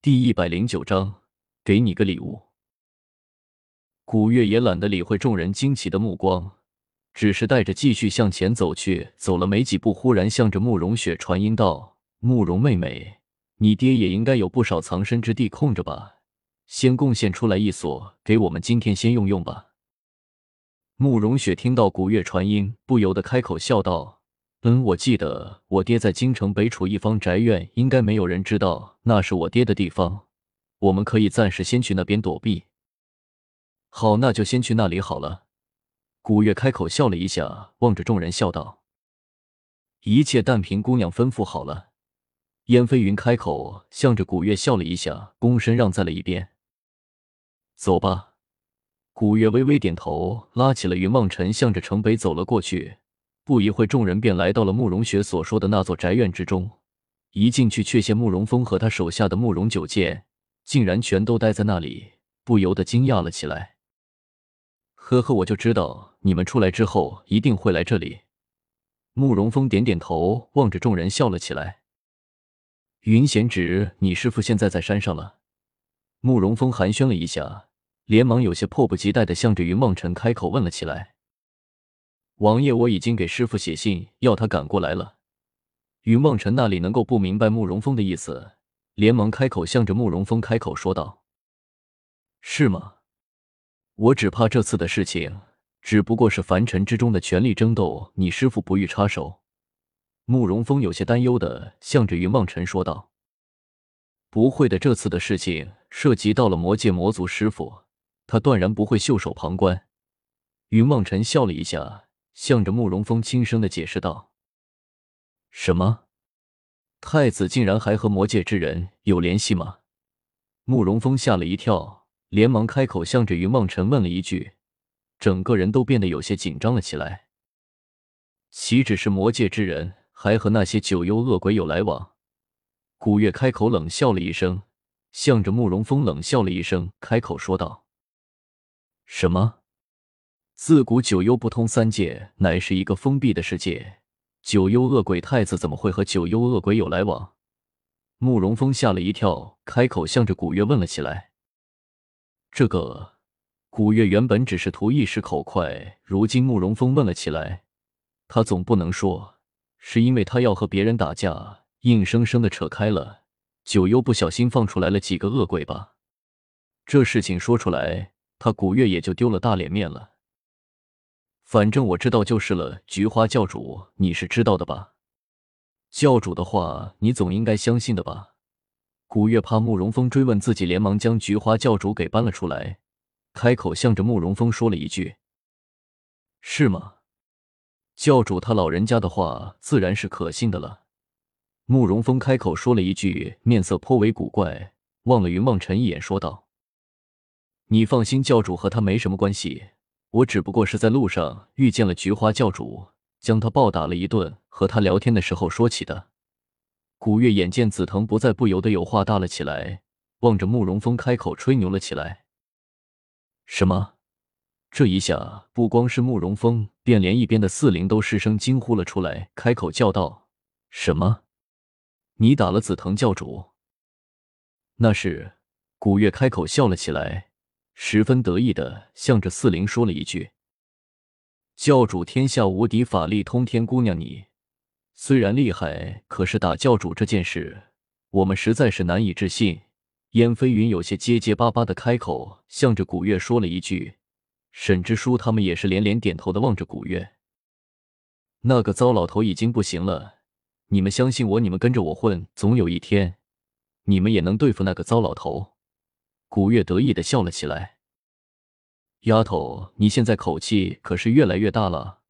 第一百零九章，给你个礼物。古月也懒得理会众人惊奇的目光，只是带着继续向前走去。走了没几步，忽然向着慕容雪传音道：“慕容妹妹，你爹也应该有不少藏身之地空着吧？先贡献出来一所，给我们今天先用用吧。”慕容雪听到古月传音，不由得开口笑道：“嗯，我记得我爹在京城北楚一方宅院，应该没有人知道那是我爹的地方。我们可以暂时先去那边躲避。”好，那就先去那里好了。古月开口笑了一下，望着众人笑道：“一切但凭姑娘吩咐好了。”燕飞云开口，向着古月笑了一下，躬身让在了一边。走吧。古月微微点头，拉起了云梦尘，向着城北走了过去。不一会，众人便来到了慕容雪所说的那座宅院之中。一进去，却见慕容峰和他手下的慕容九剑竟然全都待在那里，不由得惊讶了起来。呵呵，我就知道你们出来之后一定会来这里。慕容峰点点头，望着众人笑了起来。云贤侄，你师傅现在在山上了。慕容峰寒暄了一下。连忙有些迫不及待的向着云梦辰开口问了起来：“王爷，我已经给师傅写信，要他赶过来了。”云梦辰那里能够不明白慕容峰的意思，连忙开口向着慕容峰开口说道：“是吗？我只怕这次的事情只不过是凡尘之中的权力争斗，你师傅不欲插手。”慕容峰有些担忧的向着云梦辰说道：“不会的，这次的事情涉及到了魔界魔族师傅。”他断然不会袖手旁观。云梦辰笑了一下，向着慕容峰轻声的解释道：“什么？太子竟然还和魔界之人有联系吗？”慕容峰吓了一跳，连忙开口向着云梦辰问了一句，整个人都变得有些紧张了起来。岂止是魔界之人，还和那些九幽恶鬼有来往？古月开口冷笑了一声，向着慕容峰冷笑了一声，开口说道。什么？自古九幽不通三界，乃是一个封闭的世界。九幽恶鬼太子怎么会和九幽恶鬼有来往？慕容峰吓了一跳，开口向着古月问了起来。这个，古月原本只是图一时口快，如今慕容峰问了起来，他总不能说是因为他要和别人打架，硬生生的扯开了九幽，不小心放出来了几个恶鬼吧？这事情说出来。他古月也就丢了大脸面了。反正我知道就是了。菊花教主，你是知道的吧？教主的话，你总应该相信的吧？古月怕慕容峰追问自己，连忙将菊花教主给搬了出来，开口向着慕容峰说了一句：“是吗？教主他老人家的话自然是可信的了。”慕容峰开口说了一句，面色颇为古怪，望了云梦尘一眼，说道。你放心，教主和他没什么关系。我只不过是在路上遇见了菊花教主，将他暴打了一顿，和他聊天的时候说起的。古月眼见紫藤不在，不由得有话大了起来，望着慕容峰开口吹牛了起来。什么？这一下不光是慕容峰，便连一边的四灵都失声惊呼了出来，开口叫道：“什么？你打了紫藤教主？”那是古月开口笑了起来。十分得意的向着四灵说了一句：“教主天下无敌，法力通天，姑娘你虽然厉害，可是打教主这件事，我们实在是难以置信。”燕飞云有些结结巴巴的开口，向着古月说了一句：“沈之书他们也是连连点头的望着古月。那个糟老头已经不行了，你们相信我，你们跟着我混，总有一天，你们也能对付那个糟老头。”古月得意的笑了起来。丫头，你现在口气可是越来越大了。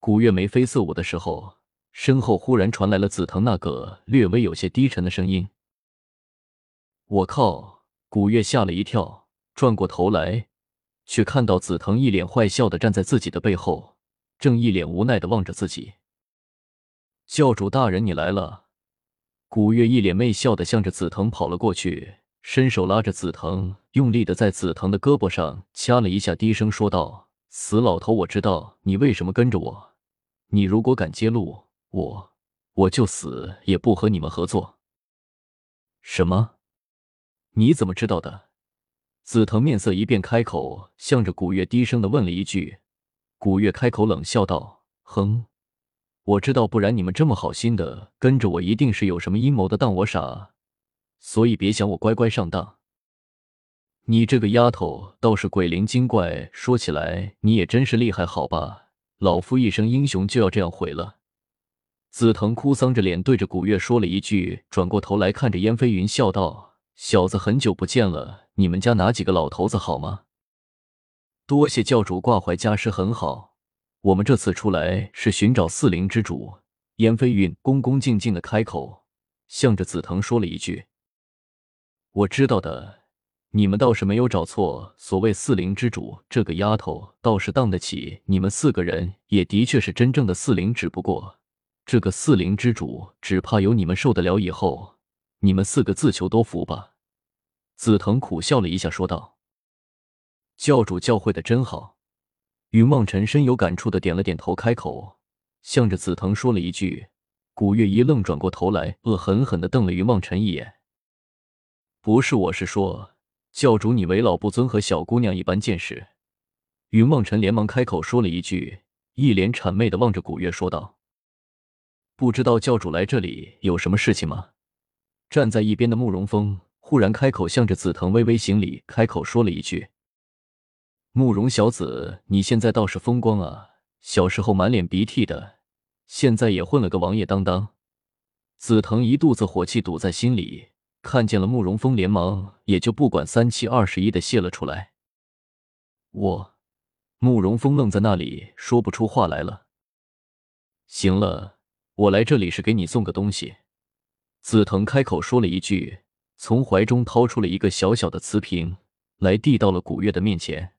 古月眉飞色舞的时候，身后忽然传来了紫藤那个略微有些低沉的声音。我靠！古月吓了一跳，转过头来，却看到紫藤一脸坏笑的站在自己的背后，正一脸无奈的望着自己。教主大人，你来了！古月一脸媚笑的向着紫藤跑了过去。伸手拉着紫藤，用力的在紫藤的胳膊上掐了一下，低声说道：“死老头，我知道你为什么跟着我。你如果敢揭露我，我就死也不和你们合作。”什么？你怎么知道的？紫藤面色一变，开口向着古月低声的问了一句。古月开口冷笑道：“哼，我知道，不然你们这么好心的跟着我，一定是有什么阴谋的，当我傻，所以别想我乖乖上当。你这个丫头倒是鬼灵精怪，说起来你也真是厉害，好吧？老夫一生英雄就要这样毁了。”紫藤哭丧着脸对着古月说了一句，转过头来看着燕飞云笑道：“小子，很久不见了，你们家哪几个老头子好吗？”多谢教主挂怀家师，很好。我们这次出来是寻找四灵之主。燕飞云恭恭敬敬的开口，向着紫藤说了一句：“我知道的，你们倒是没有找错。所谓四灵之主，这个丫头倒是当得起。你们四个人也的确是真正的四灵，只不过这个四灵之主，只怕有你们受得了。以后你们四个自求多福吧。”紫藤苦笑了一下，说道。教主教诲的真好，云望尘深有感触的点了点头，开口向着紫藤说了一句。古月一愣，转过头来，恶狠狠的瞪了云望尘一眼。不是，我是说，教主你为老不尊，和小姑娘一般见识。云望尘连忙开口说了一句，一脸谄媚的望着古月说道：“不知道教主来这里有什么事情吗？”站在一边的慕容峰忽然开口，向着紫藤微微行礼，开口说了一句。慕容小子，你现在倒是风光啊！小时候满脸鼻涕的，现在也混了个王爷当当。紫藤一肚子火气堵在心里，看见了慕容峰，连忙也就不管三七二十一的泄了出来。我，慕容峰愣在那里，说不出话来了。行了，我来这里是给你送个东西。紫藤开口说了一句，从怀中掏出了一个小小的瓷瓶，来递到了古月的面前。